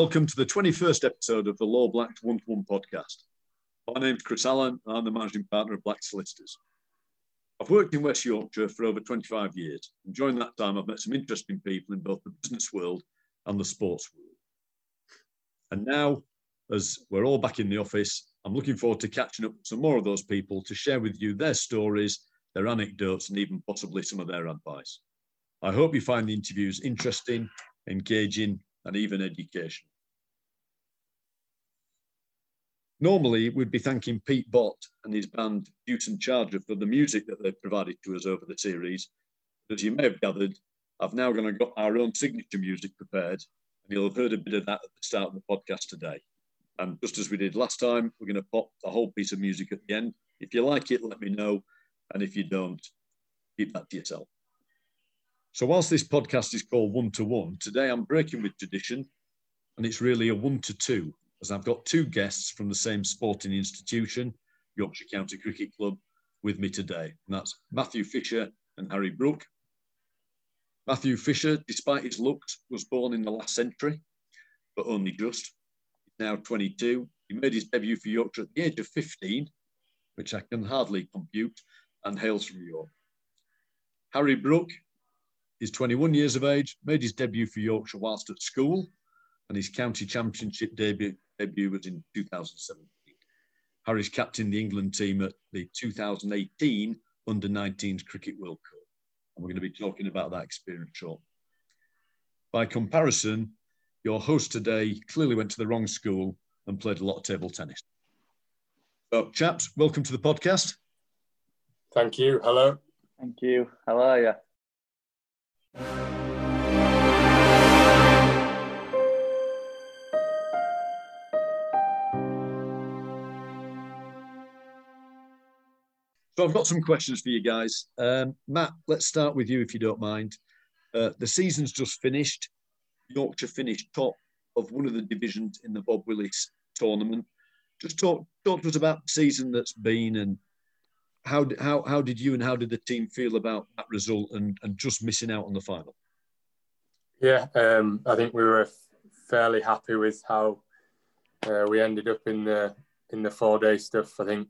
welcome to the 21st episode of the Law Black One to One podcast. My name's Chris Allen, and I'm the managing partner of Black Solicitors. I've worked in West Yorkshire for over 25 years, and during that time, I've met some interesting people in both the business world and the sports world. And now, as we're all back in the office, I'm looking forward to catching up with some more of those people to share with you their stories, their anecdotes, and even possibly some of their advice. I hope you find the interviews interesting, engaging, and even educational. Normally, we'd be thanking Pete Bott and his band Newton Charger for the music that they've provided to us over the series. But As you may have gathered, I've now got our own signature music prepared, and you'll have heard a bit of that at the start of the podcast today. And just as we did last time, we're going to pop the whole piece of music at the end. If you like it, let me know. And if you don't, keep that to yourself. So, whilst this podcast is called One to One, today I'm breaking with tradition, and it's really a one to two, as I've got two guests from the same sporting institution, Yorkshire County Cricket Club, with me today. And that's Matthew Fisher and Harry Brook. Matthew Fisher, despite his looks, was born in the last century, but only just. He's now 22. He made his debut for Yorkshire at the age of 15, which I can hardly compute, and hails from York. Harry Brook He's 21 years of age, made his debut for Yorkshire whilst at school, and his county championship debut, debut was in 2017. Harry's captained the England team at the 2018 Under 19s Cricket World Cup. And we're going to be talking about that experience shortly. By comparison, your host today clearly went to the wrong school and played a lot of table tennis. So, chaps, welcome to the podcast. Thank you. Hello. Thank you. How are you? So I've got some questions for you guys. Um, Matt, let's start with you if you don't mind. Uh, the season's just finished. Yorkshire finished top of one of the divisions in the Bob Willis tournament. Just talk talk to us about the season that's been and how how how did you and how did the team feel about that result and and just missing out on the final? Yeah, um, I think we were fairly happy with how uh, we ended up in the in the four day stuff. I think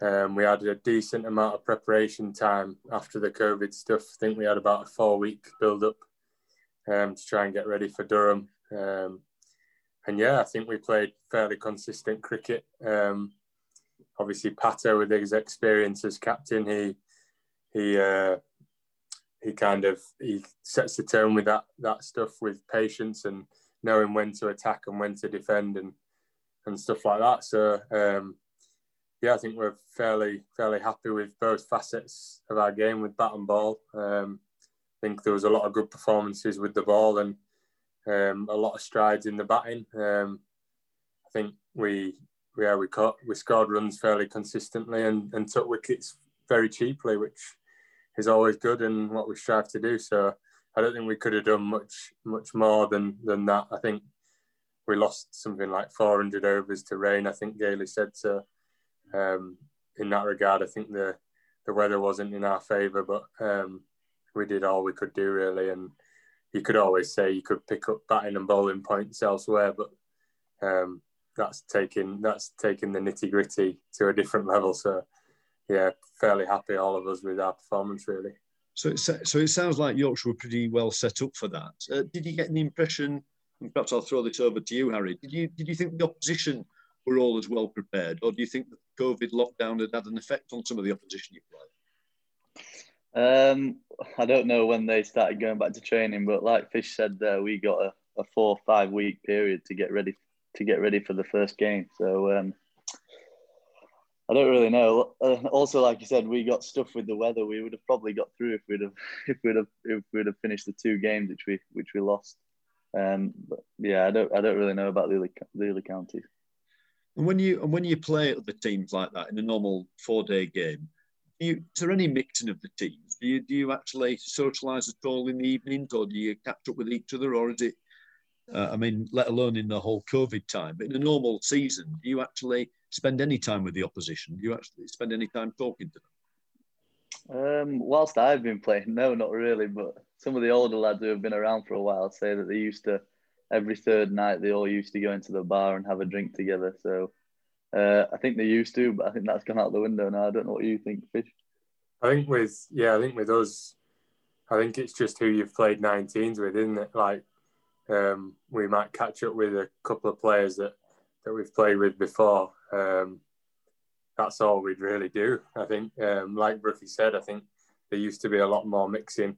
um, we had a decent amount of preparation time after the COVID stuff. I think we had about a four week build up um, to try and get ready for Durham. Um, and yeah, I think we played fairly consistent cricket. Um, obviously, Pato with his experience as captain, he he uh, he kind of he sets the tone with that that stuff with patience and knowing when to attack and when to defend and and stuff like that. So um, yeah, I think we're fairly fairly happy with both facets of our game with bat and ball. Um, I think there was a lot of good performances with the ball and um, a lot of strides in the batting. Um, I think we yeah we caught we scored runs fairly consistently and, and took wickets very cheaply, which is always good and what we strive to do. So I don't think we could have done much much more than than that. I think we lost something like 400 overs to rain. I think Gailey said so um, in that regard, I think the the weather wasn't in our favour, but um, we did all we could do really. And you could always say you could pick up batting and bowling points elsewhere, but um, that's taking that's taking the nitty gritty to a different level. So yeah, fairly happy all of us with our performance really. So it, so it sounds like Yorkshire were pretty well set up for that. Uh, did you get an impression? perhaps I'll throw this over to you, Harry. Did you did you think the opposition were all as well prepared, or do you think that COVID lockdown had had an effect on some of the opposition you played? Um, I don't know when they started going back to training, but like Fish said, there we got a, a four five week period to get ready to get ready for the first game. So um, I don't really know. Uh, also, like you said, we got stuff with the weather. We would have probably got through if we'd have if we'd have if we'd have finished the two games which we which we lost. Um, but yeah, I don't I don't really know about the other the other counties. And when you and when you play other teams like that in a normal four day game, you, is there any mixing of the teams? Do you do you actually socialise at all in the evenings, or do you catch up with each other, or is it? Uh, I mean, let alone in the whole COVID time, but in a normal season, do you actually spend any time with the opposition? Do you actually spend any time talking to them? Um, whilst I've been playing, no, not really. But some of the older lads who have been around for a while say that they used to every third night they all used to go into the bar and have a drink together. So uh, I think they used to, but I think that's gone out the window now. I don't know what you think, Fish. I think with yeah, I think with us, I think it's just who you've played 19s with, isn't it? Like um, we might catch up with a couple of players that that we've played with before. Um, that's all we'd really do. I think, um, like Brookie said, I think there used to be a lot more mixing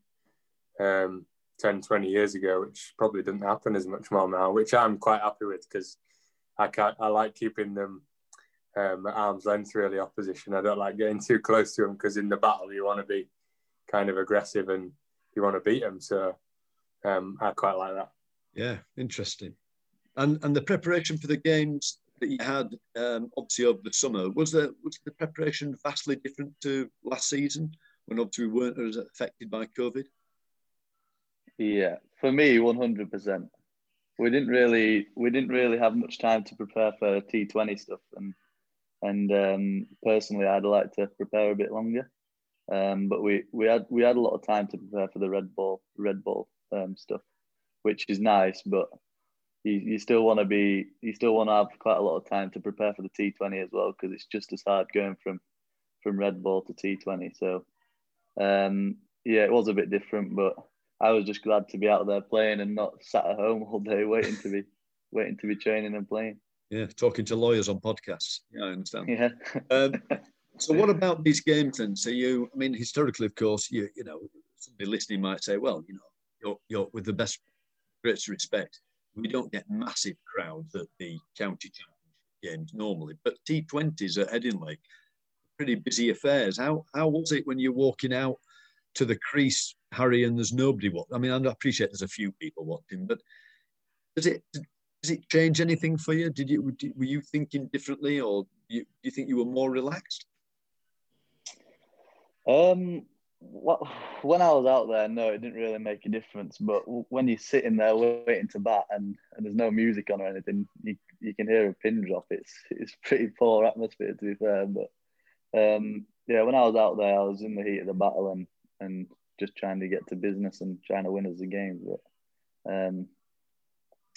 um, 10, 20 years ago, which probably doesn't happen as much more now, which I'm quite happy with because I, I like keeping them um, at arm's length, really, opposition. I don't like getting too close to them because in the battle you want to be kind of aggressive and you want to beat them. So um, I quite like that. Yeah, interesting. And and the preparation for the games that you had um, obviously over the summer was the was the preparation vastly different to last season when obviously we weren't as affected by COVID. Yeah, for me, one hundred percent. We didn't really we didn't really have much time to prepare for T Twenty stuff, and and um, personally, I'd like to prepare a bit longer. Um, but we we had we had a lot of time to prepare for the red ball red ball um, stuff, which is nice. But you, you still want to be you still want to have quite a lot of time to prepare for the T20 as well because it's just as hard going from from red ball to T20. So um, yeah, it was a bit different, but I was just glad to be out there playing and not sat at home all day waiting to be waiting to be training and playing. Yeah, talking to lawyers on podcasts. Yeah, I understand. Yeah. um, so what about these games then? So you, I mean, historically, of course, you you know, somebody listening might say, well, you know, you're you're with the best greatest respect, we don't get massive crowds at the county championship games normally, but T20s at Headingley, pretty busy affairs. How how was it when you're walking out to the crease, Harry, and there's nobody watching? I mean, I appreciate there's a few people watching, but does it does it change anything for you? Did you were you thinking differently, or do you, you think you were more relaxed? Um, well, when I was out there, no, it didn't really make a difference. But when you're sitting there waiting to bat and, and there's no music on or anything, you, you can hear a pin drop. It's it's pretty poor atmosphere to be fair. But um, yeah, when I was out there, I was in the heat of the battle and and just trying to get to business and trying to win as a game. But um,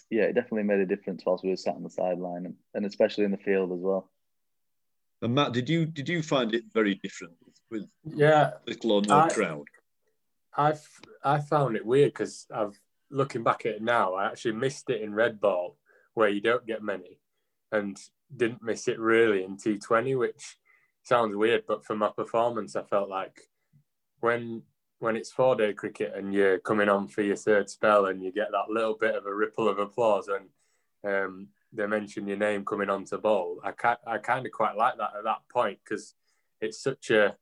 yeah, it definitely made a difference whilst we were sat on the sideline and, and especially in the field as well. And Matt, did you did you find it very different with yeah little or no I, crowd? I've I found it weird because I've looking back at it now, I actually missed it in red ball where you don't get many, and didn't miss it really in T20, which sounds weird, but for my performance, I felt like when when it's four day cricket and you're coming on for your third spell and you get that little bit of a ripple of applause and um, they mention your name coming onto bowl. I I kind of quite like that at that point because it's such a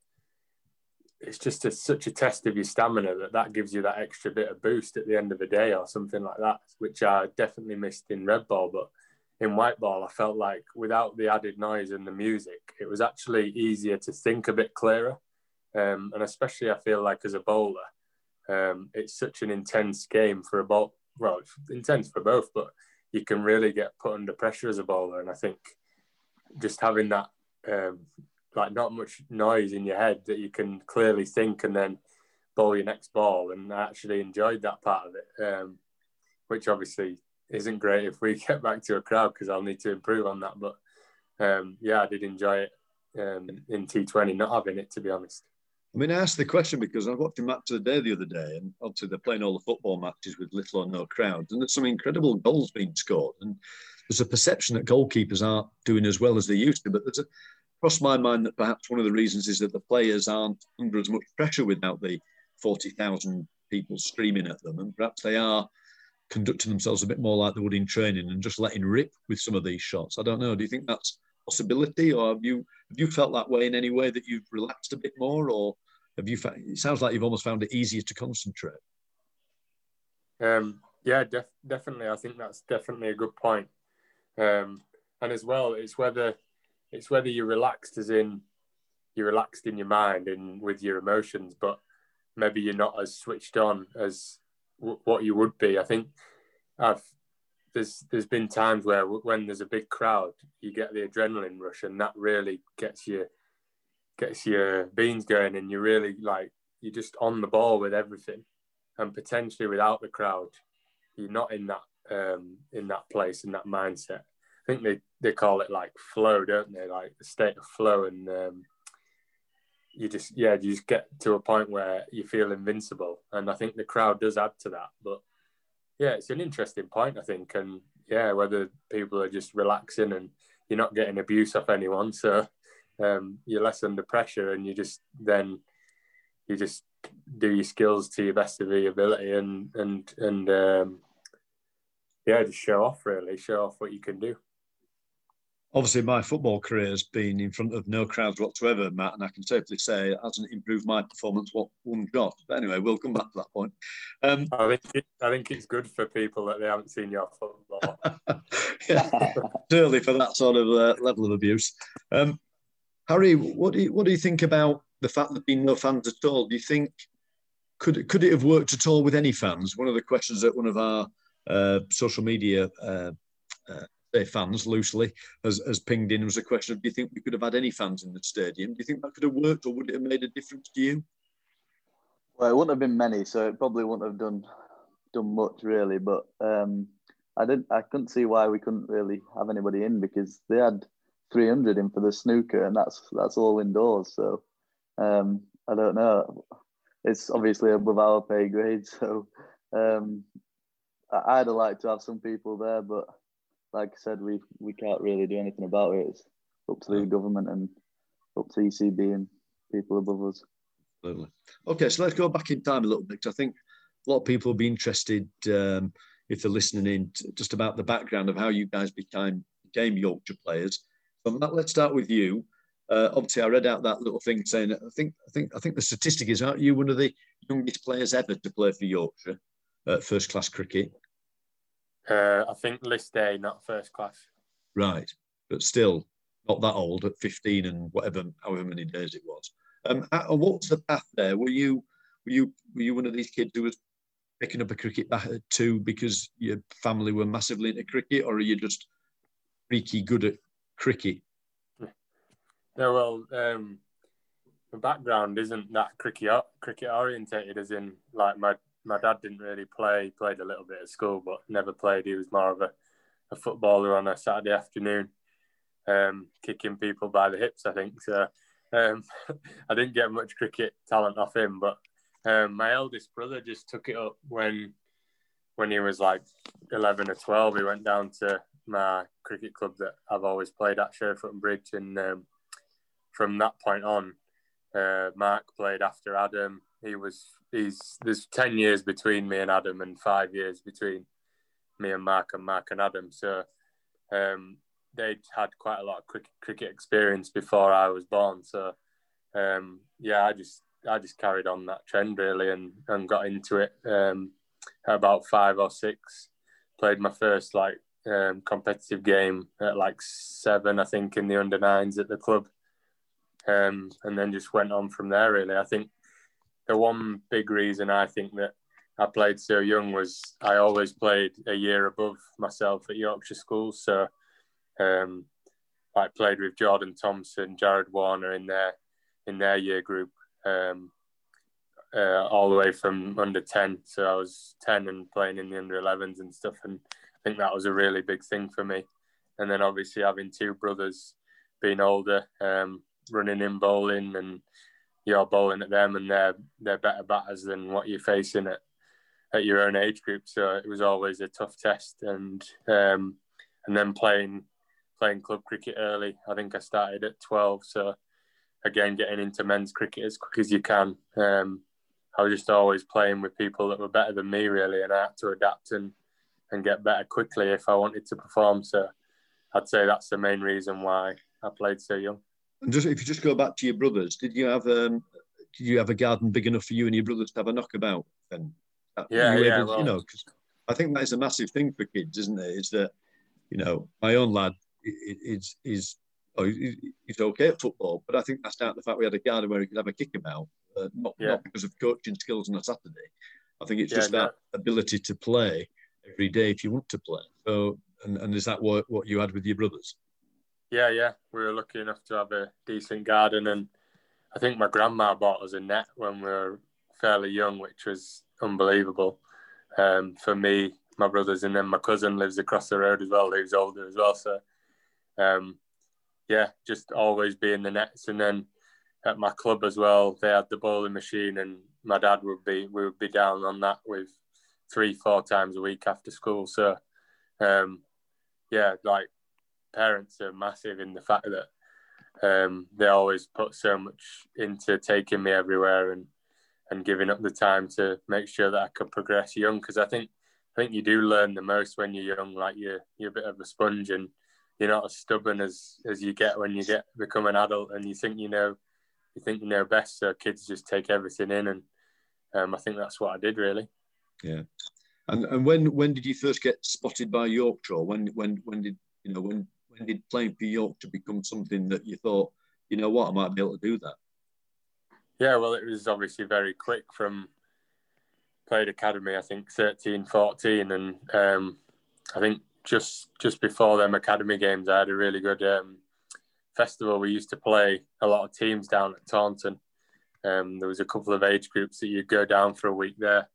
it's just a, such a test of your stamina that that gives you that extra bit of boost at the end of the day or something like that, which I definitely missed in red ball. But in white ball, I felt like without the added noise and the music, it was actually easier to think a bit clearer. Um, and especially, I feel like as a bowler, um, it's such an intense game for a ball. Well, intense for both, but you can really get put under pressure as a bowler. And I think just having that, um, like not much noise in your head that you can clearly think and then bowl your next ball. And I actually enjoyed that part of it, um, which obviously isn't great if we get back to a crowd because I'll need to improve on that. But um, yeah, I did enjoy it um, in T20, not having it to be honest. I mean, I asked the question because I watched a match of the day the other day, and obviously they're playing all the football matches with little or no crowds, and there's some incredible goals being scored. And there's a perception that goalkeepers aren't doing as well as they used to, but there's a crossed my mind that perhaps one of the reasons is that the players aren't under as much pressure without the 40,000 people screaming at them, and perhaps they are conducting themselves a bit more like they would in training and just letting rip with some of these shots. I don't know. Do you think that's possibility, or have you have you felt that way in any way that you've relaxed a bit more, or have you found, it sounds like you've almost found it easier to concentrate. Um, yeah, def- definitely. I think that's definitely a good point. Um, and as well, it's whether it's whether you're relaxed, as in you're relaxed in your mind and with your emotions, but maybe you're not as switched on as what you would be. I think I've there's there's been times where when there's a big crowd, you get the adrenaline rush, and that really gets you gets your beans going and you're really like you're just on the ball with everything and potentially without the crowd you're not in that um, in that place in that mindset. I think they, they call it like flow, don't they? Like the state of flow, and um, you just yeah, you just get to a point where you feel invincible, and I think the crowd does add to that. But yeah, it's an interesting point, I think, and yeah, whether people are just relaxing and you're not getting abuse off anyone, so um, you're less under pressure, and you just then you just do your skills to your best of your ability, and and and um, yeah, just show off really, show off what you can do. Obviously, my football career has been in front of no crowds whatsoever, Matt, and I can safely say it hasn't improved my performance what one jot. But anyway, we'll come back to that point. Um, I think it, I think it's good for people that they haven't seen your football. yeah, early for that sort of uh, level of abuse. Um, Harry, what do you, what do you think about the fact that being no fans at all? Do you think could could it have worked at all with any fans? One of the questions that one of our uh, social media uh, fans loosely has, has pinged in was a question of do you think we could have had any fans in the stadium? Do you think that could have worked or would it have made a difference to you? Well, it wouldn't have been many, so it probably wouldn't have done done much really. But um, I didn't, I couldn't see why we couldn't really have anybody in because they had 300 in for the snooker, and that's that's all indoors. So um, I don't know. It's obviously above our pay grade, so um, I'd have liked to have some people there, but like I said, we we can't really do anything about it. It's up to the government and up to ECB and people above us. Absolutely. Okay, so let's go back in time a little bit. I think a lot of people will be interested um, if they're listening in just about the background of how you guys became became Yorkshire players. So Matt, let's start with you. Uh, obviously, I read out that little thing saying I think I think I think the statistic is aren't you one of the youngest players ever to play for Yorkshire at first class cricket? Uh, I think list A, not first class. Right, but still not that old at 15 and whatever, however many days it was. Um, what was the path there? Were you were you were you one of these kids who was picking up a cricket bat at two because your family were massively into cricket, or are you just freaky good at cricket? No, well, um, my background isn't that cricket cricket orientated, as in like my my dad didn't really play. He played a little bit at school, but never played. He was more of a, a footballer on a Saturday afternoon, um, kicking people by the hips, I think. So um, I didn't get much cricket talent off him, but um, my eldest brother just took it up when when he was like 11 or 12. He went down to my cricket club that I've always played at, Sheriff Hutton Bridge, and um, from that point on, uh, Mark played after Adam. He was he's there's ten years between me and Adam, and five years between me and Mark and Mark and Adam. So um, they'd had quite a lot of cricket, cricket experience before I was born. So um, yeah, I just I just carried on that trend really, and and got into it um, about five or six. Played my first like um, competitive game at like seven, I think, in the under nines at the club, um, and then just went on from there. Really, I think the one big reason I think that I played so young was I always played a year above myself at Yorkshire schools. So um, I played with Jordan Thompson, Jared Warner in their in their year group, um, uh, all the way from under ten. So I was ten and playing in the under 11s and stuff, and I think that was a really big thing for me. And then obviously having two brothers, being older, um, running in bowling and you're bowling at them and they're they're better batters than what you're facing at at your own age group. So it was always a tough test and um, and then playing playing club cricket early. I think I started at 12. So again, getting into men's cricket as quick as you can. Um, I was just always playing with people that were better than me, really, and I had to adapt and and get better quickly if I wanted to perform. So I'd say that's the main reason why I played so young. And just if you just go back to your brothers, did you have um, did you have a garden big enough for you and your brothers to have a knockabout? And yeah, yeah, well, you know, because I think that is a massive thing for kids, isn't it? Is that you know my own lad is is oh, he's okay at football, but I think that's down to the fact we had a garden where he could have a kick about, uh, not yeah. not because of coaching skills on a Saturday. I think it's yeah, just no. that ability to play every day if you want to play. So, and, and is that what, what you had with your brothers? Yeah, yeah. We were lucky enough to have a decent garden, and I think my grandma bought us a net when we were fairly young, which was unbelievable. Um, for me, my brothers, and then my cousin lives across the road as well, who's older as well. So, um, yeah, just always be in the nets. And then at my club as well, they had the bowling machine, and my dad would be we would be down on that with three, four times a week after school. So, um, yeah, like parents are massive in the fact that um, they always put so much into taking me everywhere and and giving up the time to make sure that I could progress young. Because I think I think you do learn the most when you're young. Like you're you're a bit of a sponge and you're not as stubborn as as you get when you get become an adult and you think you know you think you know best. So kids just take everything in, and um, I think that's what I did really. Yeah. And and when when did you first get spotted by Yorkshire? When when when did you know when when did playing for Yorkshire become something that you thought, you know what, I might be able to do that? Yeah, well, it was obviously very quick from played academy, I think 13, 14. And um, I think just just before them academy games, I had a really good um, festival. We used to play a lot of teams down at Taunton. Um, there was a couple of age groups that you'd go down for a week there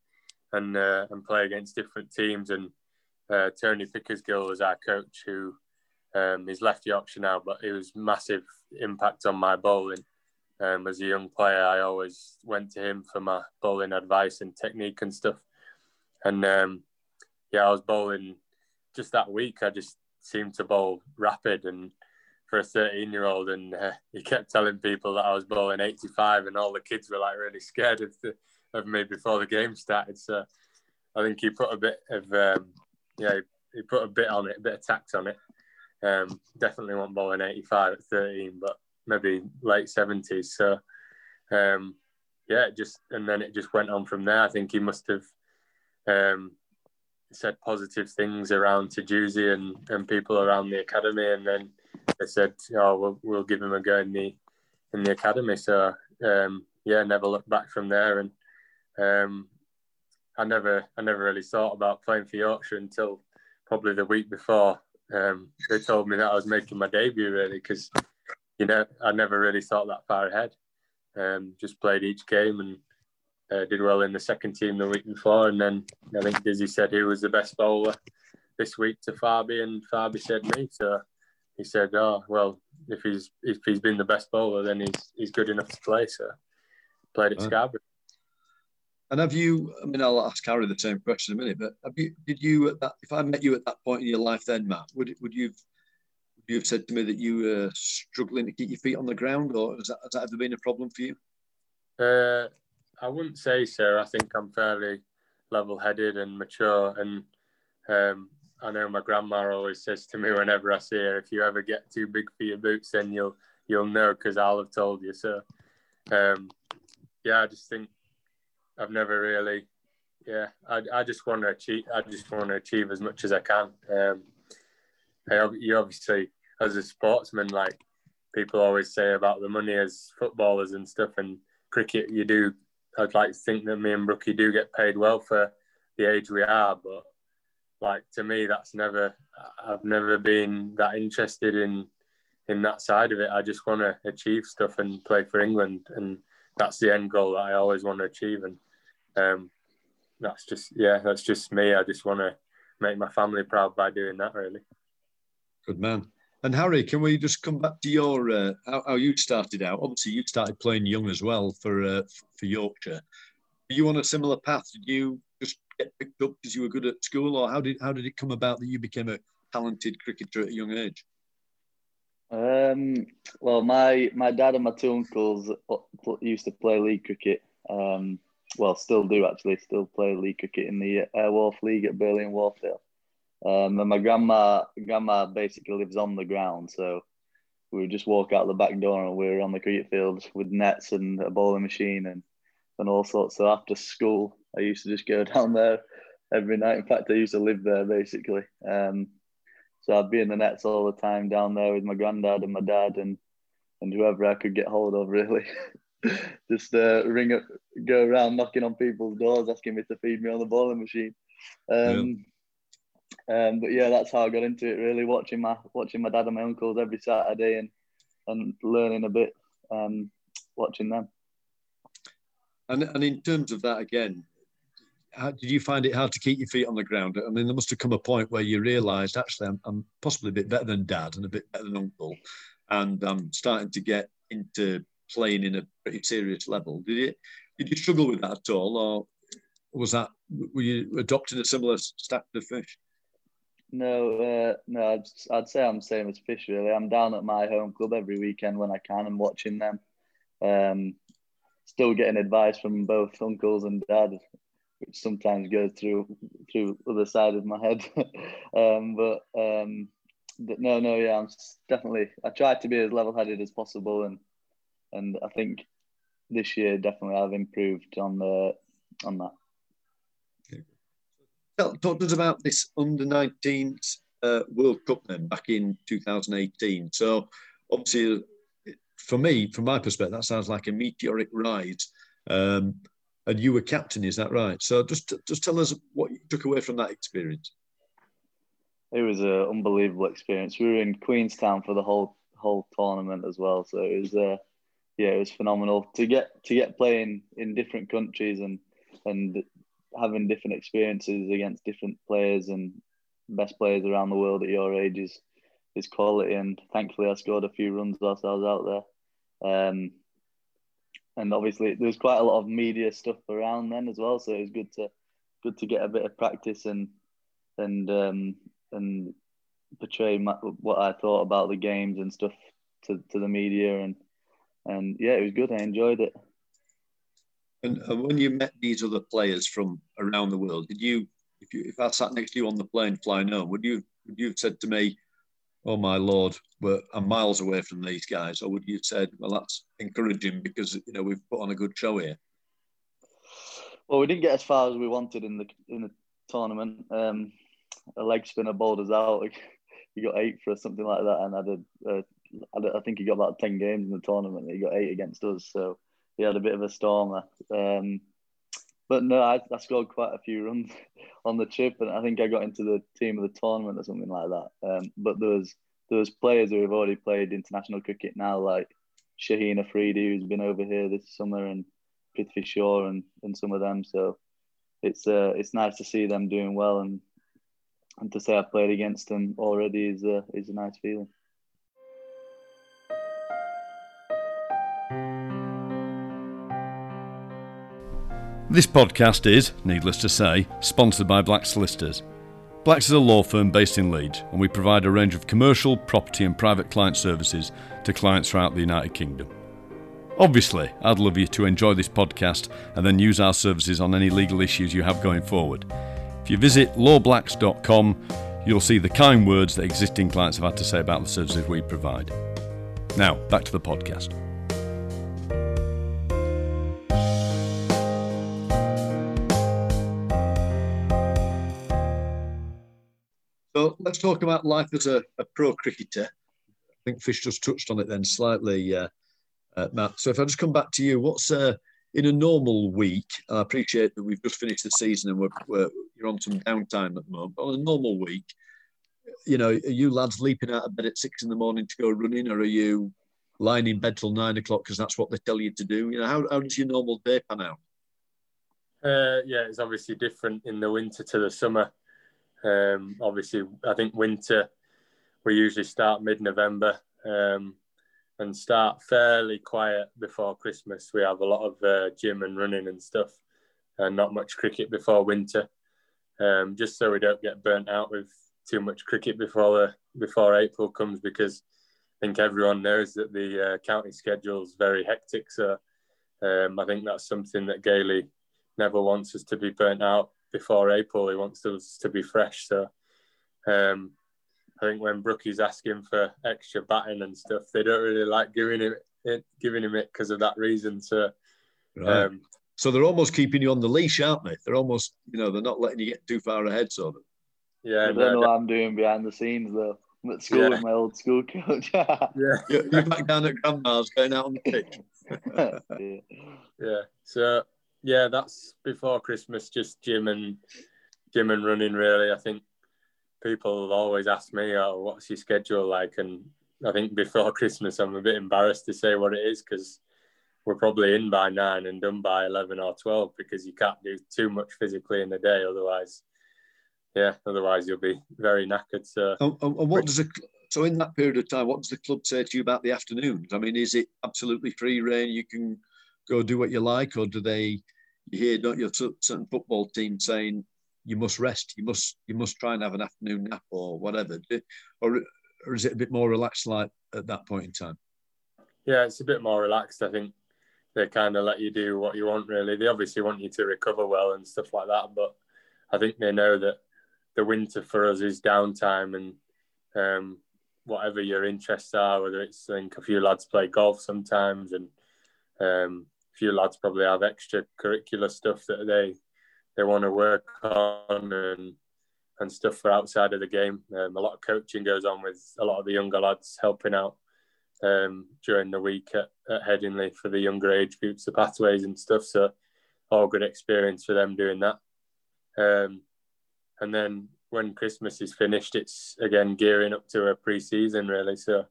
and uh, and play against different teams. And uh, Tony Pickersgill was our coach, who um, he's left Yorkshire now, but it was massive impact on my bowling. Um, as a young player, I always went to him for my bowling advice and technique and stuff. And um, yeah, I was bowling just that week. I just seemed to bowl rapid and for a 13 year old. And uh, he kept telling people that I was bowling 85, and all the kids were like really scared of, the, of me before the game started. So I think he put a bit of, um, yeah, he put a bit on it, a bit of tax on it. Um, definitely want bowling 85 at 13, but maybe late 70s. So, um, yeah, just and then it just went on from there. I think he must have um, said positive things around to Juicy and, and people around the academy, and then they said, "Oh, we'll, we'll give him a go in the in the academy." So, um, yeah, never looked back from there, and um, I never I never really thought about playing for Yorkshire until probably the week before. Um, they told me that I was making my debut really because you know, I never really thought that far ahead. Um, just played each game and uh, did well in the second team the week before. And then I think Dizzy said he was the best bowler this week to Fabi, and Fabi said me. So he said, "Oh well, if he's if he's been the best bowler, then he's he's good enough to play." So played at. Scarborough. And have you? I mean, I'll ask Harry the same question in a minute. But have you? Did you at that? If I met you at that point in your life, then Matt, would would you you've said to me that you were struggling to keep your feet on the ground, or has that, has that ever been a problem for you? Uh, I wouldn't say so. I think I'm fairly level-headed and mature, and um, I know my grandma always says to me whenever I see her, "If you ever get too big for your boots, then you'll you'll know because I'll have told you." So, um, yeah, I just think I've never really, yeah, I, I just want to achieve. I just want to achieve as much as I can. Um, you obviously, as a sportsman, like people always say about the money as footballers and stuff, and cricket, you do. I'd like to think that me and Brookie do get paid well for the age we are, but like to me, that's never. I've never been that interested in in that side of it. I just want to achieve stuff and play for England, and that's the end goal that I always want to achieve. And um, that's just yeah, that's just me. I just want to make my family proud by doing that, really. Good man. And Harry, can we just come back to your uh, how, how, you started out? Obviously, you started playing young as well for uh, for Yorkshire. Are you on a similar path? Did you just get picked up because you were good at school, or how did how did it come about that you became a talented cricketer at a young age? Um, well, my my dad and my two uncles used to play league cricket. Um, well, still do actually, still play league cricket in the Aire-Wharfe League at Burley and Wharfedale. Um, and my grandma, grandma basically lives on the ground, so we would just walk out the back door and we were on the cricket field with nets and a bowling machine and and all sorts. So after school, I used to just go down there every night. In fact, I used to live there basically. Um, so I'd be in the nets all the time down there with my granddad and my dad and and whoever I could get hold of, really. just uh, ring up, go around knocking on people's doors, asking me to feed me on the bowling machine. Um, um, but yeah, that's how I got into it. Really, watching my watching my dad and my uncles every Saturday and and learning a bit, um, watching them. And and in terms of that again, how, did you find it hard to keep your feet on the ground? I mean, there must have come a point where you realised actually I'm, I'm, possibly a bit better than dad and a bit better than uncle, and I'm starting to get into playing in a pretty serious level. Did it? Did you struggle with that at all, or was that were you adopting a similar stack of fish? No, uh, no, I'd, I'd say I'm the same as Fish. Really, I'm down at my home club every weekend when I can and watching them. Um, still getting advice from both uncles and dad, which sometimes goes through through the other side of my head. um, but um, no, no, yeah, I'm definitely. I try to be as level-headed as possible, and and I think this year definitely I've improved on the on that. Talk to us about this under 19s uh, World Cup then back in 2018. So obviously, for me, from my perspective, that sounds like a meteoric rise. Um, and you were captain, is that right? So just just tell us what you took away from that experience. It was an unbelievable experience. We were in Queenstown for the whole whole tournament as well, so it was uh, yeah, it was phenomenal to get to get playing in different countries and and having different experiences against different players and best players around the world at your age is is quality. And thankfully, I scored a few runs whilst I was out there. Um, and obviously, there was quite a lot of media stuff around then as well, so it was good to good to get a bit of practice and and um, and portray my, what I thought about the games and stuff to, to the media and and yeah, it was good. I enjoyed it. And, and when you met these other players from around the world, did you, if you, if I sat next to you on the plane flying home, would you, would you have said to me, "Oh my lord, we're I'm miles away from these guys," or would you said, "Well, that's encouraging because you know we've put on a good show here"? Well, we didn't get as far as we wanted in the in the tournament. Um, a leg spinner bowled us out. he got eight for something like that, and I did. Uh, I think he got about ten games in the tournament. He got eight against us, so he had a bit of a stormer. Um, but no, I, I, scored quite a few runs on the trip, and I think I got into the team of the tournament or something like that. Um, but there was there was players who have already played international cricket now, like Shaheen Afridi, who's been over here this summer, and Prithvi Shaw, and, and some of them. So it's uh, it's nice to see them doing well, and and to say I played against them already is uh, is a nice feeling. This podcast is, needless to say, sponsored by Black Solicitors. Blacks is a law firm based in Leeds, and we provide a range of commercial, property, and private client services to clients throughout the United Kingdom. Obviously, I'd love you to enjoy this podcast and then use our services on any legal issues you have going forward. If you visit lawblacks.com, you'll see the kind words that existing clients have had to say about the services we provide. Now, back to the podcast. Let's talk about life as a, a pro cricketer. I think Fish just touched on it then slightly, uh, uh, Matt. So if I just come back to you, what's uh, in a normal week? I appreciate that we've just finished the season and we're, we're you're on some downtime at the moment. But on a normal week, you know, are you lads leaping out of bed at six in the morning to go running, or are you lying in bed till nine o'clock because that's what they tell you to do? You know, how, how does your normal day pan out? Uh, yeah, it's obviously different in the winter to the summer. Um, obviously, I think winter we usually start mid-November um, and start fairly quiet before Christmas. We have a lot of uh, gym and running and stuff, and not much cricket before winter, um, just so we don't get burnt out with too much cricket before the before April comes. Because I think everyone knows that the uh, county schedule is very hectic. So um, I think that's something that Gailey never wants us to be burnt out before April. He wants us to be fresh. So um, I think when Brookie's asking for extra batting and stuff, they don't really like giving him it, giving him it because of that reason. So, right. um, so they're almost keeping you on the leash, aren't they? They're almost, you know, they're not letting you get too far ahead, sort of. Yeah, I don't no, know what I'm doing behind the scenes though. I'm at school yeah. with my old school coach. yeah, you're, you're back down at grandma's, going out on the pitch. yeah. yeah. So yeah, that's before Christmas. Just gym and gym and running. Really, I think people always ask me, "Oh, what's your schedule like?" And I think before Christmas, I'm a bit embarrassed to say what it is because we're probably in by nine and done by 11 or 12 because you can't do too much physically in a day. Otherwise, yeah, otherwise you'll be very knackered. So, and, and what does a so in that period of time, what does the club say to you about the afternoons? I mean, is it absolutely free reign? You can go do what you like, or do they? You hear, don't your certain football team saying you must rest, you must you must try and have an afternoon nap or whatever, or or is it a bit more relaxed like at that point in time? Yeah, it's a bit more relaxed. I think they kind of let you do what you want. Really, they obviously want you to recover well and stuff like that. But I think they know that the winter for us is downtime and um, whatever your interests are. Whether it's I think a few lads play golf sometimes, and um, few lads probably have extra curricular stuff that they they want to work on and and stuff for outside of the game. Um, a lot of coaching goes on with a lot of the younger lads helping out um, during the week at, at Headingley for the younger age groups, the pathways and stuff. So all good experience for them doing that. Um, and then when Christmas is finished, it's again gearing up to a pre-season really. So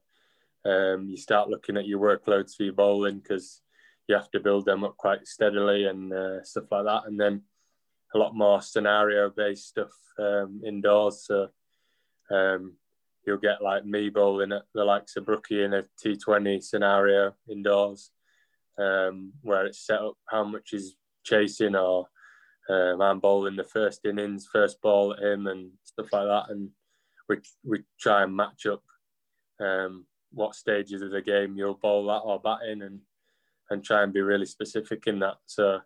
um, you start looking at your workloads for your bowling because you have to build them up quite steadily and uh, stuff like that. And then a lot more scenario-based stuff um, indoors. So um, you'll get like me bowling at the likes of Brookie in a T20 scenario indoors, um, where it's set up how much is chasing or um, I'm bowling the first innings, first ball at him and stuff like that. And we, we try and match up um, what stages of the game you'll bowl that or bat in and, and try and be really specific in that. So,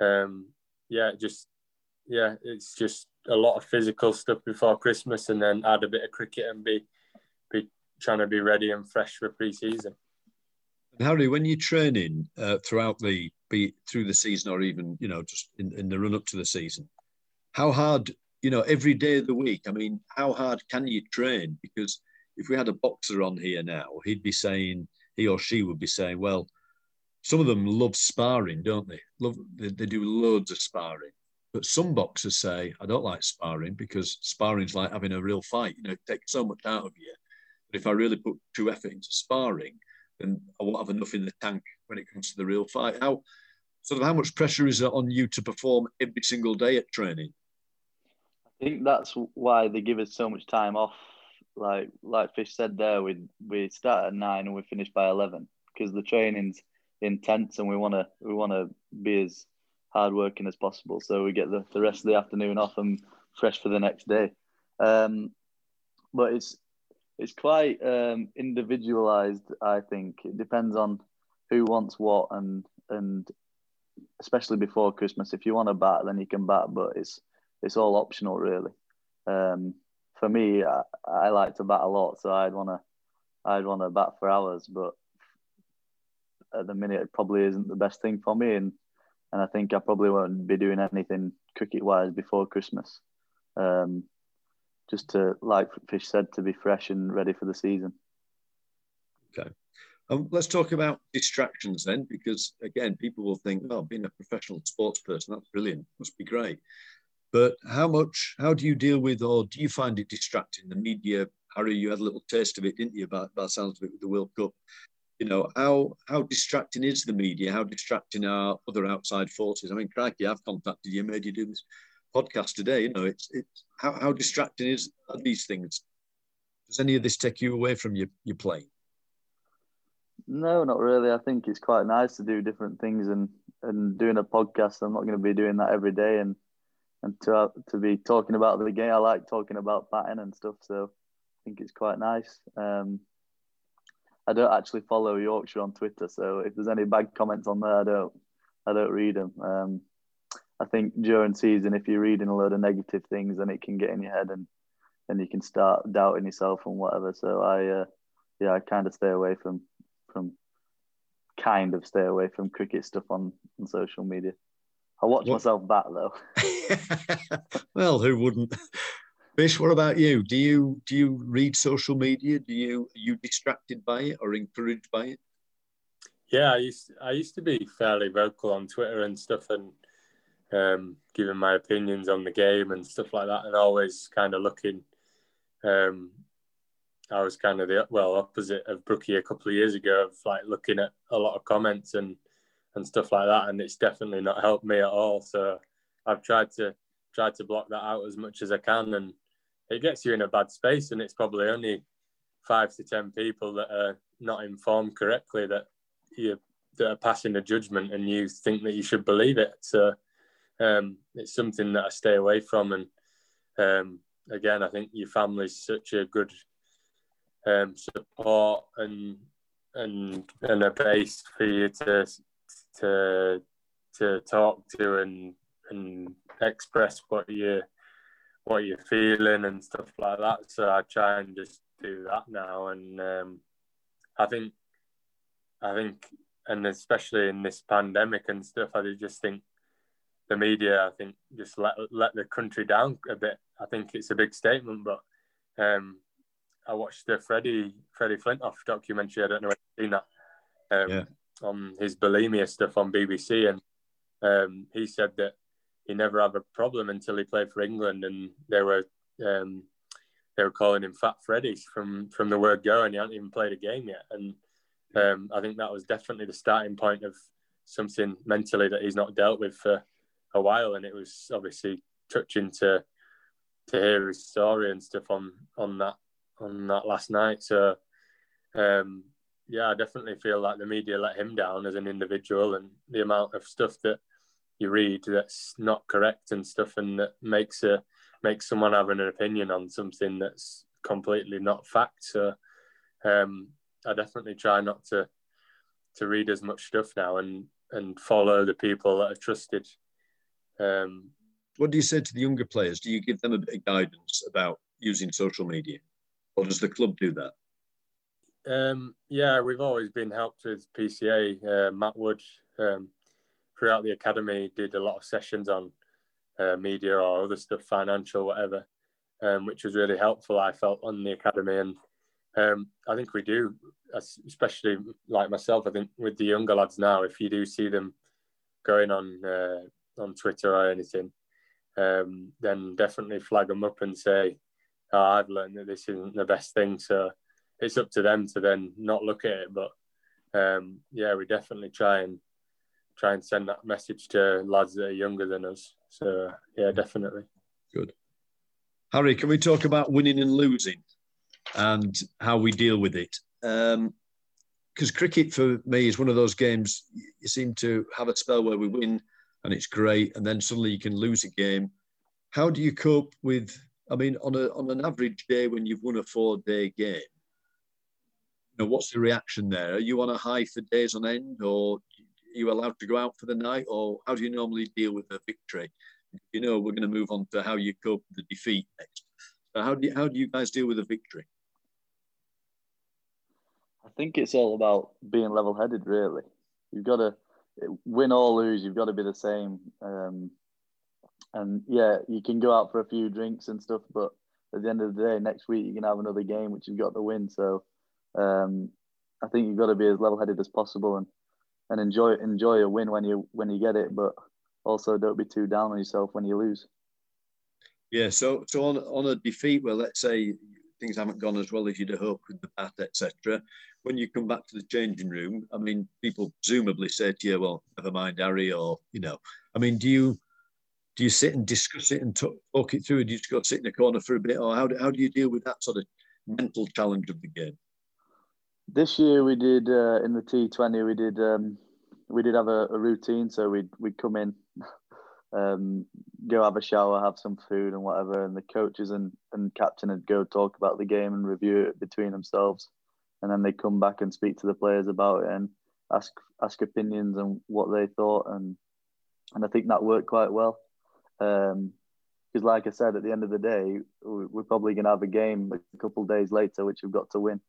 um, yeah, just, yeah, it's just a lot of physical stuff before Christmas, and then add a bit of cricket and be be trying to be ready and fresh for pre-season. Harry, when you're training uh, throughout the be through the season or even you know just in, in the run up to the season, how hard you know every day of the week? I mean, how hard can you train? Because if we had a boxer on here now, he'd be saying he or she would be saying, well, some of them love sparring, don't they? Love they, they do loads of sparring. But some boxers say, I don't like sparring because sparring's like having a real fight. You know, it takes so much out of you. But if I really put true effort into sparring, then I won't have enough in the tank when it comes to the real fight. How sort of how much pressure is it on you to perform every single day at training? I think that's why they give us so much time off. Like like Fish said there, we we start at nine and we finish by eleven because the training's intense and we wanna we wanna be as hardworking as possible. So we get the, the rest of the afternoon off and fresh for the next day. Um, but it's it's quite um, individualized. I think it depends on who wants what, and and especially before Christmas, if you want to bat, then you can bat, but it's it's all optional really. Um, for me, I, I, like to bat a lot, so I'd wanna I'd wanna bat for hours, but at the minute it probably isn't the best thing for me, and and I think I probably won't be doing anything cricket wise before Christmas. Um, just to, like Fish said, to be fresh and ready for the season. Okay. Um, let's talk about distractions then, because again, people will think, oh, being a professional sports person, that's brilliant, must be great. But how much, how do you deal with, or do you find it distracting? The media, Harry, you had a little taste of it, didn't you, about, about sounds of it with the World Cup you know, how how distracting is the media? How distracting are other outside forces? I mean, crikey, I've contacted you, made you do this podcast today. You know, it's it's how, how distracting is are these things? Does any of this take you away from your, your playing? No, not really. I think it's quite nice to do different things and and doing a podcast. I'm not going to be doing that every day, and and to to be talking about the game. I like talking about batting and stuff, so I think it's quite nice. Um, I don't actually follow Yorkshire on Twitter, so if there's any bad comments on there, I don't I don't read them. Um, I think during season, if you're reading a load of negative things, then it can get in your head and and you can start doubting yourself and whatever. So I uh, yeah, I kind of stay away from from kind of stay away from cricket stuff on, on social media. I watch what? myself bat though. well, who wouldn't? Fish, what about you? Do you do you read social media? Do you are you distracted by it or encouraged by it? Yeah, I used I used to be fairly vocal on Twitter and stuff, and um, giving my opinions on the game and stuff like that, and always kind of looking. Um, I was kind of the well opposite of Brookie a couple of years ago, of like looking at a lot of comments and and stuff like that, and it's definitely not helped me at all. So I've tried to tried to block that out as much as I can, and it gets you in a bad space. And it's probably only five to ten people that are not informed correctly that you that are passing a judgment, and you think that you should believe it. So um, it's something that I stay away from, and um, again, I think your family's such a good um, support and and and a base for you to to to talk to and and express what you what you're feeling and stuff like that. So I try and just do that now, and um, I think I think, and especially in this pandemic and stuff, I just think the media, I think, just let let the country down a bit. I think it's a big statement, but um, I watched the Freddie Freddie Flintoff documentary. I don't know if you've seen that um, yeah. on his bulimia stuff on BBC, and um, he said that he never had a problem until he played for England, and they were um, they were calling him Fat Freddy from from the word go, and he hadn't even played a game yet. And um, I think that was definitely the starting point of something mentally that he's not dealt with for a while, and it was obviously touching to to hear his story and stuff on on that on that last night. So um, yeah, I definitely feel like the media let him down as an individual, and the amount of stuff that you read that's not correct and stuff, and that makes a makes someone having an opinion on something that's completely not fact. So um, I definitely try not to to read as much stuff now and and follow the people that are trusted. Um, what do you say to the younger players? Do you give them a bit of guidance about using social media, or does the club do that? Um, yeah, we've always been helped with PCA. Uh, Matt Wood um, throughout the academy did a lot of sessions on uh, media or other stuff, financial, whatever, um, which was really helpful. I felt on the academy, and um, I think we do, especially like myself. I think with the younger lads now, if you do see them going on uh, on Twitter or anything, um, then definitely flag them up and say, oh, "I've learned that this isn't the best thing." So it's up to them to then not look at it. But um, yeah, we definitely try and try and send that message to lads that are younger than us. So yeah, definitely. Good. Harry, can we talk about winning and losing and how we deal with it? Because um, cricket for me is one of those games you seem to have a spell where we win and it's great, and then suddenly you can lose a game. How do you cope with? I mean, on a on an average day when you've won a four day game, you know, what's the reaction there? Are you on a high for days on end, or you allowed to go out for the night, or how do you normally deal with a victory? You know, we're going to move on to how you cope with the defeat next. So how do you, how do you guys deal with a victory? I think it's all about being level-headed. Really, you've got to win or lose. You've got to be the same. Um, and yeah, you can go out for a few drinks and stuff, but at the end of the day, next week you can have another game which you've got to win. So um, I think you've got to be as level-headed as possible and and enjoy enjoy a win when you when you get it, but also don't be too down on yourself when you lose. Yeah. So so on on a defeat, well, let's say things haven't gone as well as you'd have hoped with the bat, etc. When you come back to the changing room, I mean, people presumably say to you, "Well, never mind, Harry," or you know, I mean, do you do you sit and discuss it and talk, talk it through? do you just go sit in the corner for a bit, or how do, how do you deal with that sort of mental challenge of the game? This year we did uh, in the T20 we did um, we did have a, a, routine so we'd we'd come in um, go have a shower have some food and whatever and the coaches and, and captain would go talk about the game and review it between themselves. And then they'd come back and speak to the players about it and ask ask opinions and what they thought. And and I think that worked quite well. Because um, like I said at the end of the day we're probably to have a game a couple days later which we've got to win.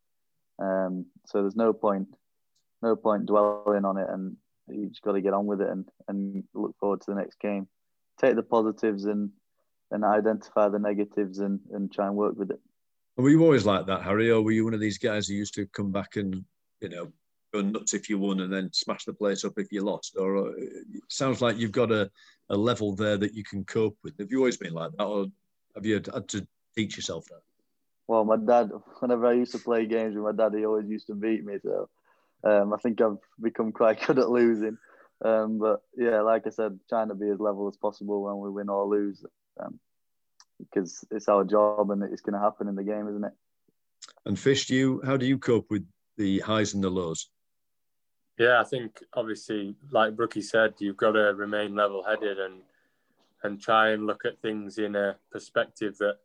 Um, so there's no point, no point dwelling on it, and you just got to get on with it and, and look forward to the next game. Take the positives and and identify the negatives and, and try and work with it. Were you always like that, Harry, or were you one of these guys who used to come back and you know go nuts if you won and then smash the place up if you lost? Or uh, it sounds like you've got a, a level there that you can cope with. Have you always been like that, or have you had to teach yourself that? well, my dad, whenever I used to play games with my dad, he always used to beat me. So um, I think I've become quite good at losing. Um, but yeah, like I said, trying to be as level as possible when we win or lose, um, because it's our job and it's going to happen in the game, isn't it? And Fish, do you how do you cope with the highs and the lows? Yeah, I think obviously, like Brookie said, you've got to remain level-headed and and try and look at things in a perspective that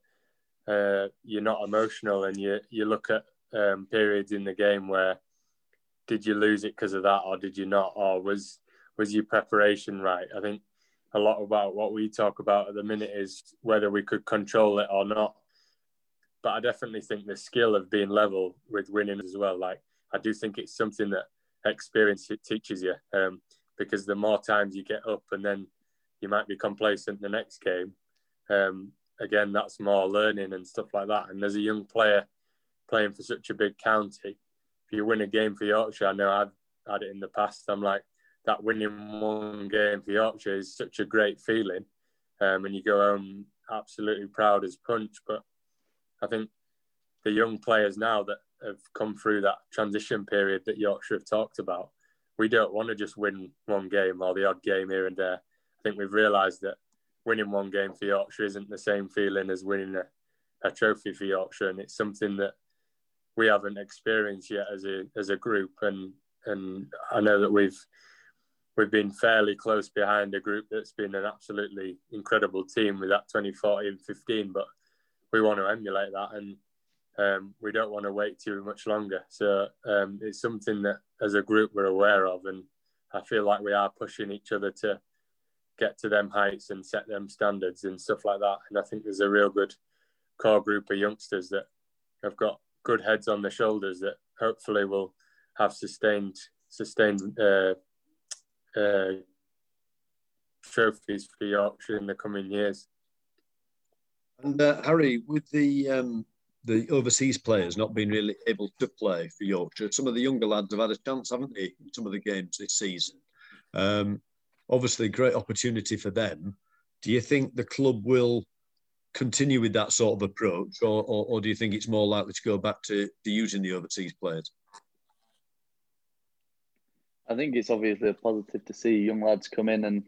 uh, you're not emotional and you you look at um, periods in the game where did you lose it because of that or did you not or was was your preparation right? I think a lot about what we talk about at the minute is whether we could control it or not. But I definitely think the skill of being level with winning as well. Like I do think it's something that experience it teaches you um, because the more times you get up and then you might be complacent the next game. Um, again, that's more learning and stuff like that. And as a young player playing for such a big county, you win a game for Yorkshire, I know I've had it in the past. I'm like, that winning one game for Yorkshire is such a great feeling. Um, and you go home absolutely proud as punch. But I think the young players now that have come through that transition period that Yorkshire have talked about, we don't want to just win one game or the odd game here and there. I think we've realised that winning one game for Yorkshire isn't the same feeling as winning a, a trophy for Yorkshire, and it's something that we haven't experienced yet as a as a group. And and I know that we've we've been fairly close behind a group that's been an absolutely incredible team with that 2014 and 15, but we want to emulate that and um, we don't want to wait too much longer. So um, it's something that as a group we're aware of, and I feel like we are pushing each other to get to them heights and set them standards and stuff like that. And I think there's a real good core group of youngsters that have got good heads on their shoulders that hopefully will have sustained sustained uh, uh, trophies for Yorkshire in the coming years. And uh, Harry, with the um, the overseas players not being really able to play for Yorkshire, some of the younger lads have had a chance, haven't they, in some of the games this season? Um, obviously, great opportunity for them. Do you think the club will continue with that sort of approach, or, or, or do you think it's more likely to go back to, to using the overseas players? I think it's obviously a positive to see young lads come in and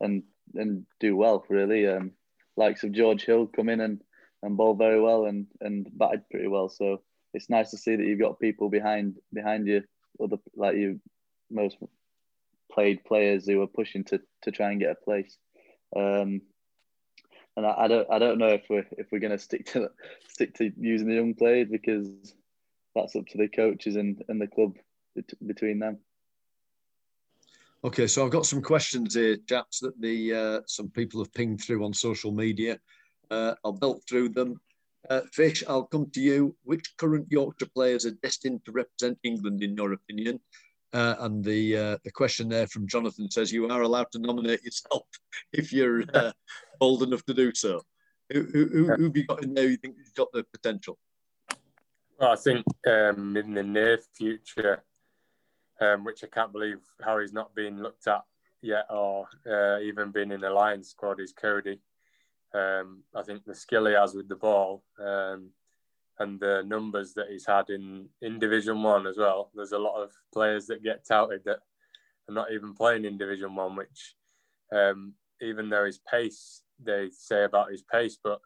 and and do well. Really, um, likes of George Hill come in and and bowl very well and and batted pretty well. So it's nice to see that you've got people behind behind you, other like you most played players who are pushing to to try and get a place. Um, and I, I, don't I don't know if we're if we're going to stick to stick to using the young players because that's up to the coaches and, and the club between them. Okay, so I've got some questions here, chaps, that the uh, some people have pinged through on social media. Uh, I'll belt through them. Uh, Fish, I'll come to you. Which current Yorkshire players are destined to represent England, in your opinion? Uh, and the uh, the question there from Jonathan says you are allowed to nominate yourself if you're uh, old enough to do so. Who, who, who, who have you got in there you think has got the potential? Well, I think um, in the near future, um, which I can't believe Harry's not been looked at yet or uh, even been in the Lions squad, is Cody. Um, I think the skill he has with the ball um, and the numbers that he's had in, in Division One as well. There's a lot of players that get touted that are not even playing in Division One, which um, even though his pace, they say about his pace, but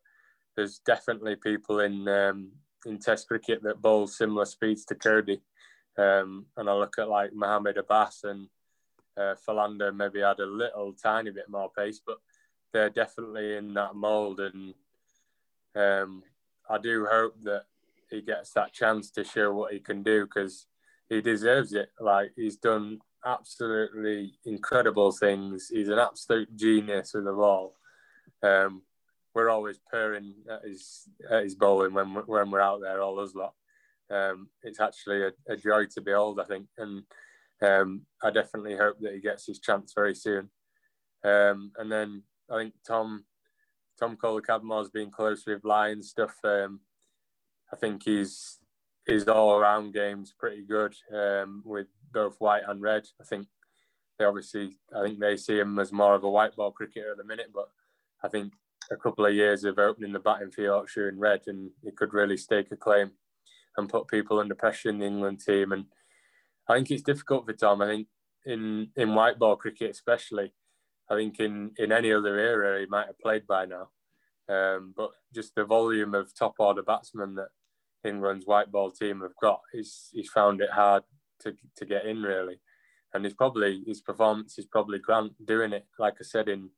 there's definitely people in um, in Test cricket that bowl similar speeds to Coady. Um, and I look at like Mohamed Abbas and uh, Philander maybe had a little tiny bit more pace, but they're definitely in that mould. And um, I do hope that he gets that chance to show what he can do because he deserves it. Like he's done absolutely incredible things. He's an absolute genius with the ball. Um, we're always purring at his at his bowling when when we're out there, all us lot. Um, it's actually a, a, joy to behold, I think, and um, I definitely hope that he gets his chance very soon. Um, and then I think Tom Tom Kohler-Cadmore's been close with Lions stuff. Um, I think he's his all around game's pretty good um, with both white and red. I think they obviously I think they see him as more of a white ball cricketer at the minute, but I think a couple of years of opening the batting for Yorkshire in red and he could really stake a claim and put people under pressure in the England team. And I think it's difficult for Tom. I think in in white ball cricket, especially. I think in in any other era he might have played by now. Um, but just the volume of top order batsmen that England's white ball team have got, he's he's found it hard to to get in really, and he's probably his performance is probably grant doing it like I said in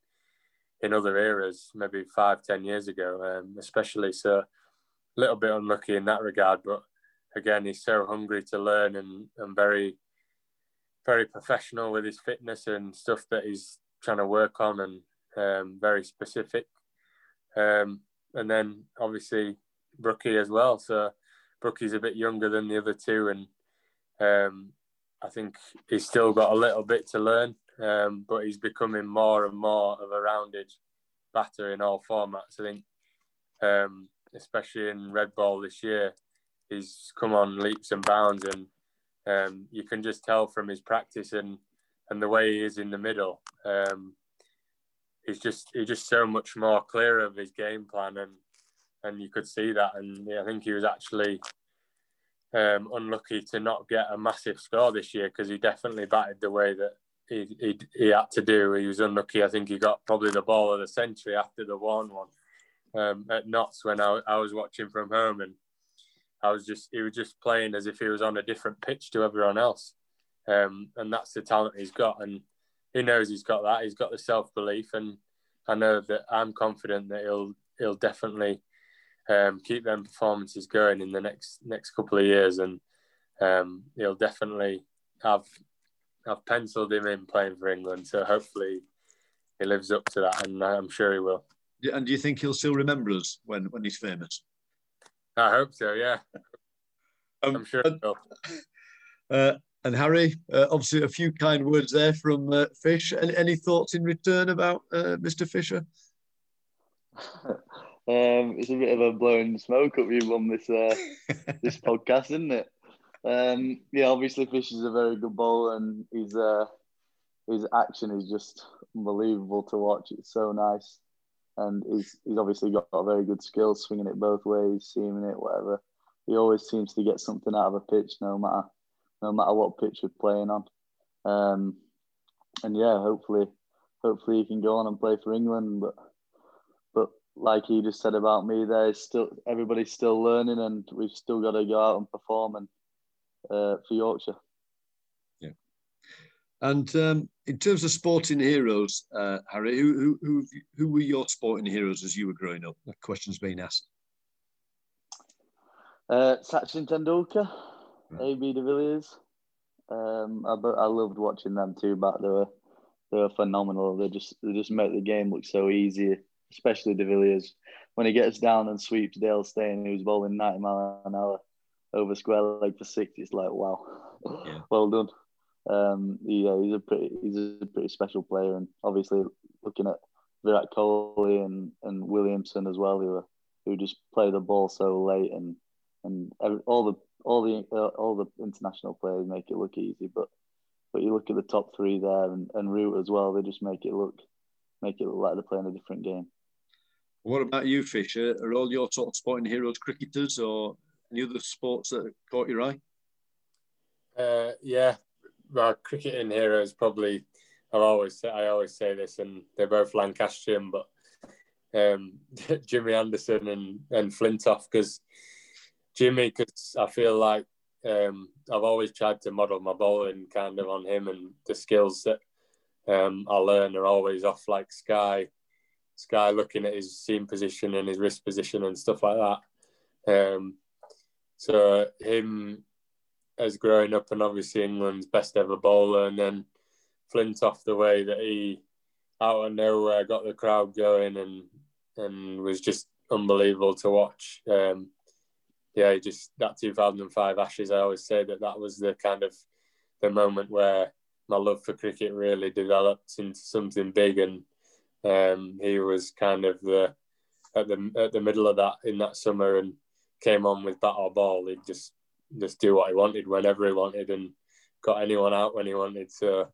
in other eras, maybe five ten years ago, um, especially so a little bit unlucky in that regard, but again he's so hungry to learn and and very very professional with his fitness and stuff that he's trying to work on and um, very specific. Um, and then obviously Brookie as well. So Brookie's a bit younger than the other two, and um, I think he's still got a little bit to learn, um, but he's becoming more and more of a rounded batter in all formats. I think, um, especially in red ball this year, he's come on leaps and bounds, and um, you can just tell from his practice and and the way he is in the middle. Um, he's just he's just so much more clear of his game plan, and and you could see that. And yeah, I think he was actually um, unlucky to not get a massive score this year because he definitely batted the way that he, he, he had to do. He was unlucky. I think he got probably the ball of the century after the one one um, at Notts when I, I was watching from home, and I was just he was just playing as if he was on a different pitch to everyone else, um, and that's the talent he's got, and he knows he's got that. He's got the self belief, and I know that I'm confident that he'll he'll definitely um, keep them performances going in the next next couple of years, and um, he'll definitely have have penciled him in playing for England. So hopefully he lives up to that, and I'm sure he will. And do you think he'll still remember us when when he's famous? I hope so. Yeah, um, I'm sure. And, uh, and Harry, uh, obviously, a few kind words there from uh, Fish. Any, any, thoughts in return about uh, Mr. Fisher? Um, it's a bit of a blowing smoke up you on this uh, this podcast, isn't it? Um, yeah, obviously Fish is a very good bowler, and his uh, his action is just unbelievable to watch. It's so nice, and he's he's obviously got a very good skill, swinging it both ways, seaming it, whatever. He always seems to get something out of a pitch, no matter no matter what pitch you're playing on. Um, and yeah, hopefully, hopefully he can go on and play for England, but but like you just said about me, there's still everybody's still learning, and we've still got to go out and perform and uh, for Yorkshire. Yeah. And um, in terms of sporting heroes, uh, Harry, who, who who who were your sporting heroes as you were growing up? That question's been asked. Uh, Sachin Tendulkar. AB de Villiers. Um, I, I loved watching them too, but they were they were phenomenal. They just they just make the game look so easy especially De Villiers, when he gets down and sweeps Dale Steyn, who's bowling 90 mile an hour over square leg for six, it's like, wow, yeah. well done. Um, yeah, he's a pretty he's a pretty special player, and obviously looking at Virat Kohli and, and Williamson as well, who were, who just play the ball so late, and and all the all the uh, all the international players make it look easy, but but you look at the top three there and, and Root as well, they just make it look make it look like they're playing a different game. What about you, Fisher? Are all your sort of sporting heroes cricketers or any other sports that caught your eye? Uh, yeah, well, cricketing heroes probably. I always say I always say this, and they're both Lancastrian, but um, Jimmy Anderson and and Flintoff because Jimmy, because I feel like um, I've always tried to model my bowling kind of on him, and the skills that um, I learn are always off like Sky Sky looking at his seam position and his wrist position and stuff like that. Um, so him as growing up and obviously England's best ever bowler, and then Flintoff the way that he out of nowhere got the crowd going and and was just unbelievable to watch. Um, yeah, just that 2005 Ashes. I always say that that was the kind of the moment where my love for cricket really developed into something big and um, he was kind of the at the at the middle of that in that summer and came on with bat or ball. He'd just just do what he wanted whenever he wanted and got anyone out when he wanted. So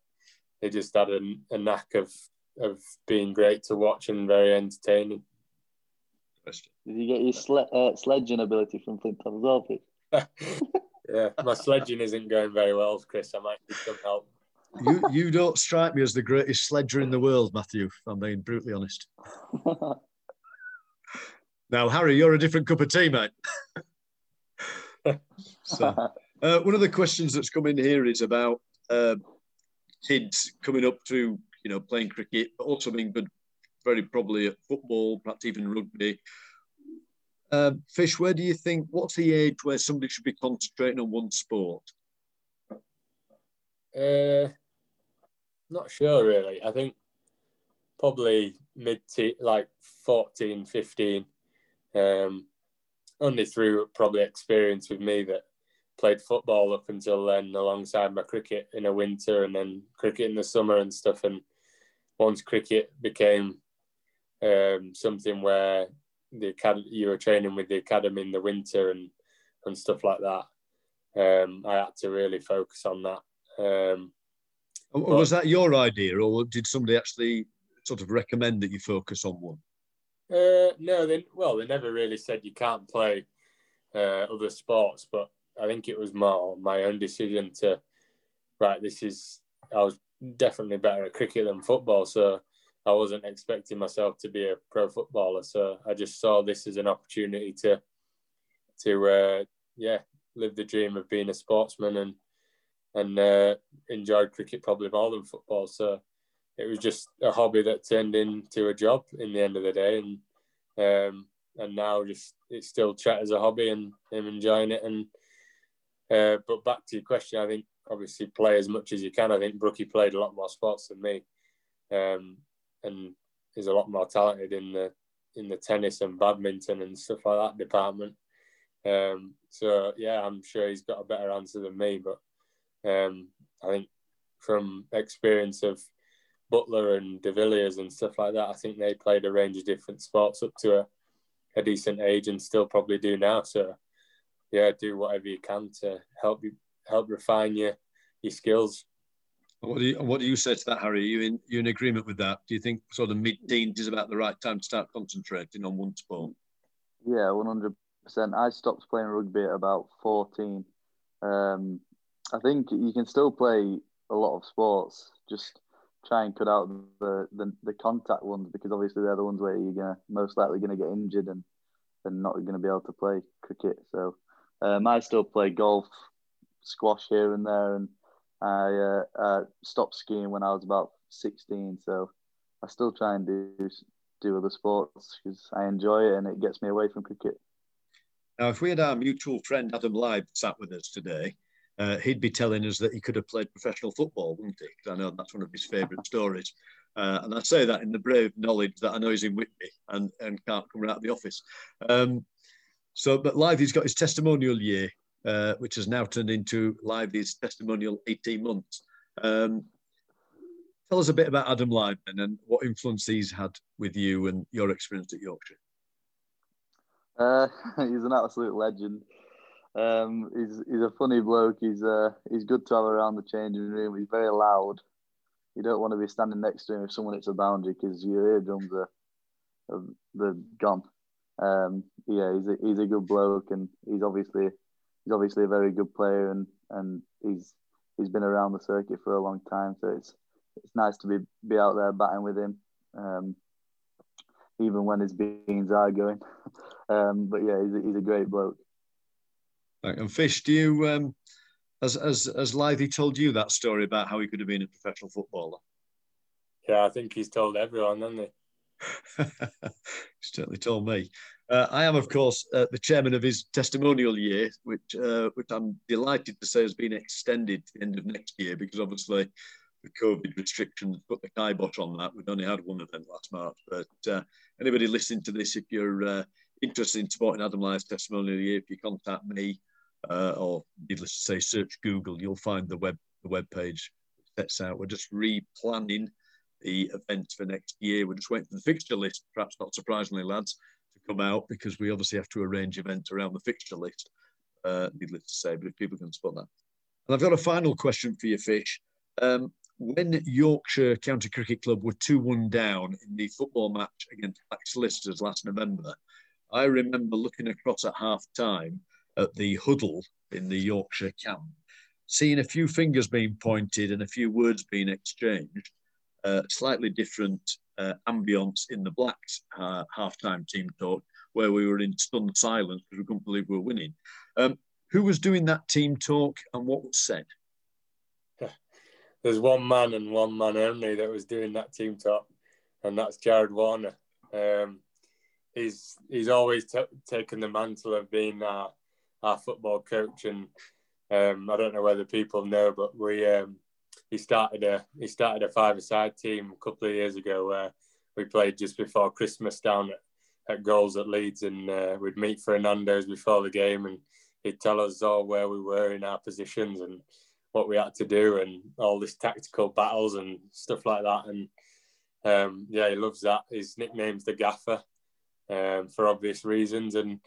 he just had a, a knack of of being great to watch and very entertaining. Did you get your sle- uh, sledging ability from Flint as well, yeah, my sledging isn't going very well, Chris. I might need some help. you you don't strike me as the greatest sledger in the world, Matthew. If I'm being brutally honest. now, Harry, you're a different cup of tea, mate. so, uh, one of the questions that's come in here is about uh, kids coming up through, you know, playing cricket, but also being good, very probably at football, perhaps even rugby. Uh, Fish, where do you think? What's the age where somebody should be concentrating on one sport? Uh, not sure really. I think probably mid to like 14, 15. Um, only through probably experience with me that played football up until then alongside my cricket in the winter and then cricket in the summer and stuff. And once cricket became um, something where the academy, you were training with the academy in the winter and, and stuff like that, um, I had to really focus on that. Um, but, was that your idea, or did somebody actually sort of recommend that you focus on one? Uh, no, they well, they never really said you can't play uh, other sports, but I think it was more my own decision to right. This is I was definitely better at cricket than football, so I wasn't expecting myself to be a pro footballer. So I just saw this as an opportunity to to uh, yeah live the dream of being a sportsman and and uh, enjoyed cricket probably more than football. So it was just a hobby that turned into a job in the end of the day, and um, and now just it's still chat as a hobby, and I'm enjoying it. And uh, but back to your question, I think obviously play as much as you can. I think Brookie played a lot more sports than me, um, and is a lot more talented in the in the tennis and badminton and stuff like that department. Um, so yeah, I'm sure he's got a better answer than me, but um, I think from experience of Buttler and De Villiers and stuff like that, I think they played a range of different sports up to a, a decent age and still probably do now. So yeah, do whatever you can to help you help refine your your skills. What do you what do you say to that, Harry? Are you in you in agreement with that? Do you think sort of mid teens is about the right time to start concentrating on one sport? Yeah, one hundred percent. I stopped playing rugby at about fourteen. Um, I think you can still play a lot of sports. Just try and cut out the, the, the contact ones because obviously they're the ones where you're gonna most likely gonna get injured and and not gonna be able to play cricket. So um, I still play golf, squash here and there, and I uh, uh, stopped skiing when I was about 16. So I still try and do do other sports because I enjoy it and it gets me away from cricket. Now, if we had our mutual friend Adam Lyth sat with us today, uh, he'd be telling us that he could have played professional football, wouldn't he? Because I know that's one of his favourite stories. Uh, and I say that in the brave knowledge that I know he's in Whitby and, and can't come out of the office. Um, so, but Lyth, he's got his testimonial year, uh, which has now turned into Lyth. Lythy's testimonial 18 months. Um, tell us a bit about Adam Lively and what influence he's had with you and your experience at Yorkshire. Uh, he's an absolute legend. Um, he's he's a funny bloke. He's uh, he's good to have around the changing room. He's very loud. You don't want to be standing next to him if someone hits a boundary because your eardrums are, are they're gone. Um, yeah, he's a, he's a good bloke, and he's obviously he's obviously a very good player, and, and he's he's been around the circuit for a long time. So it's it's nice to be be out there batting with him, um, even when his beans are going. um, but yeah, he's a, he's a great bloke. And Fish, do you um, has has has Lythy told you that story about how he could have been a professional footballer? Yeah, I think he's told everyone, hasn't he? He's certainly told me. Uh, I am, of course, uh, the chairman of his testimonial year, which uh, which I'm delighted to say has been extended to the end of next year because obviously the COVID restrictions put the kibosh on that. We've only had one event last March, but uh, anybody listening to this, if you're uh, interested in supporting Adam Lyth's testimonial year, if you contact me uh, or needless to say, search Google, you'll find the web the web page sets out. We're just replanning the events for next year. We're just waiting for the fixture list, perhaps not surprisingly, lads, come out because we obviously have to arrange events around the fixture list. Uh, needless to say, but if people can spot that. And I've got a final question for you, Fish. Um, when Yorkshire County Cricket Club were 2 1 down in the football match against Black Solicitors last November, I remember looking across at half time at the huddle in the Yorkshire camp seeing a few fingers being pointed and a few words being exchanged, uh, slightly different uh, ambience in the Blacks uh, halftime team talk, where we were in stunned silence because we couldn't believe we were winning. Um, who was doing that team talk and what was said? There's one man and one man only that was doing that team talk, and that's Jared Warner. Um, he's he's always t- taken the mantle of being our, our football coach, and um, I don't know whether people know, but we um, he started a he started a five-a-side team a couple of years ago where we played just before Christmas down at, at goals at Leeds, and uh, we'd meet for Nando's before the game, and he'd tell us all where we were in our positions and what we had to do, and all this tactical battles and stuff like that, and um, yeah, he loves that. His nickname's the Gaffer um, for obvious reasons, and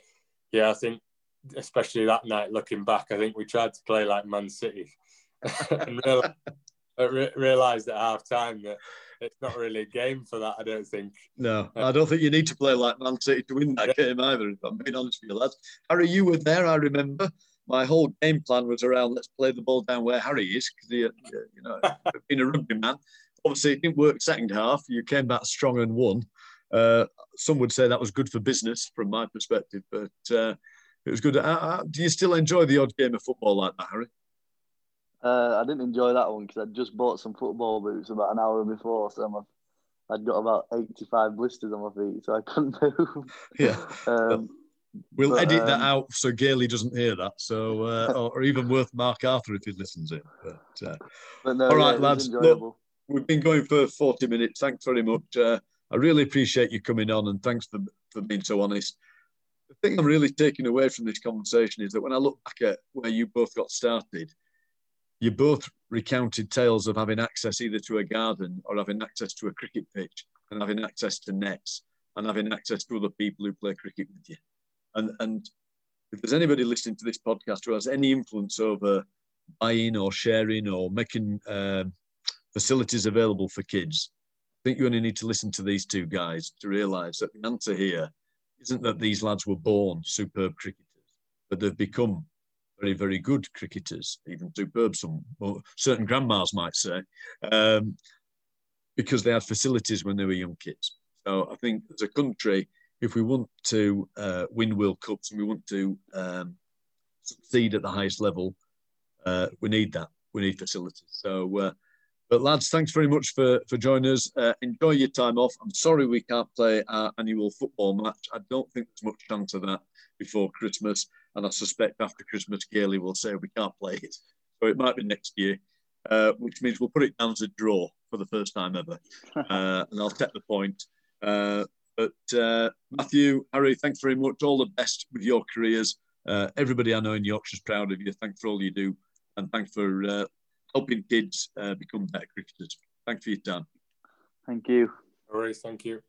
yeah, I think especially that night, looking back, I think we tried to play like Man City. And realized, realized at half time that it's not really a game for that. I don't think. No, I don't think you need to play like Man City to win that game either. If I'm being honest with you, lads. Harry, you were there. I remember. My whole game plan was around let's play the ball down where Harry is because he, uh, you know, being a rugby man. Obviously, it didn't work second half. You came back strong and won. Uh, some would say that was good for business from my perspective, but uh, it was good. Uh, uh, do you still enjoy the odd game of football like that, Harry? Uh, I didn't enjoy that one because I'd just bought some football boots about an hour before, so my, I'd got about eighty-five blisters on my feet, so I couldn't move. Yeah. um, we'll but, edit um, that out so Gailey doesn't hear that. So, uh, or, or, even worth Mark Arthur if he listens in. But, uh, but no, all right, yeah, lads. Look, we've been going for forty minutes. Thanks very much. Uh, I really appreciate you coming on, and thanks for for being so honest the thing I'm really taking away from this conversation is that when I look back at where you both got started, you both recounted tales of having access either to a garden or having access to a cricket pitch and having access to nets and having access to other people who play cricket with you. And, and if there's anybody listening to this podcast who has any influence over buying or sharing or making um, facilities available for kids, I think you only need to listen to these two guys to realise that the answer here isn't that these lads were born superb cricketers, but they've become very, very good cricketers, even superb, some or certain grandmas might say, um, because they had facilities when they were young kids. So I think as a country, if we want to uh, win World Cups and we want to um, succeed at the highest level, uh, we need that. We need facilities. So uh, but lads, thanks very much for for joining us. Uh, enjoy your time off. I'm sorry we can't play our annual football match. I don't think there's much chance of that before Christmas, and I suspect after Christmas, Gailey will say we can't play it. So it might be next year, uh, which means we'll put it down as a draw for the first time ever, uh, and I'll take the point. Uh, but uh, Matthew, Harry, thanks very much. All the best with your careers. Uh, everybody I know in Yorkshire's proud of you. Thanks for all you do, and thanks for helping kids uh, become better cricketers. Thanks for your time. Thank you. All right, thank you.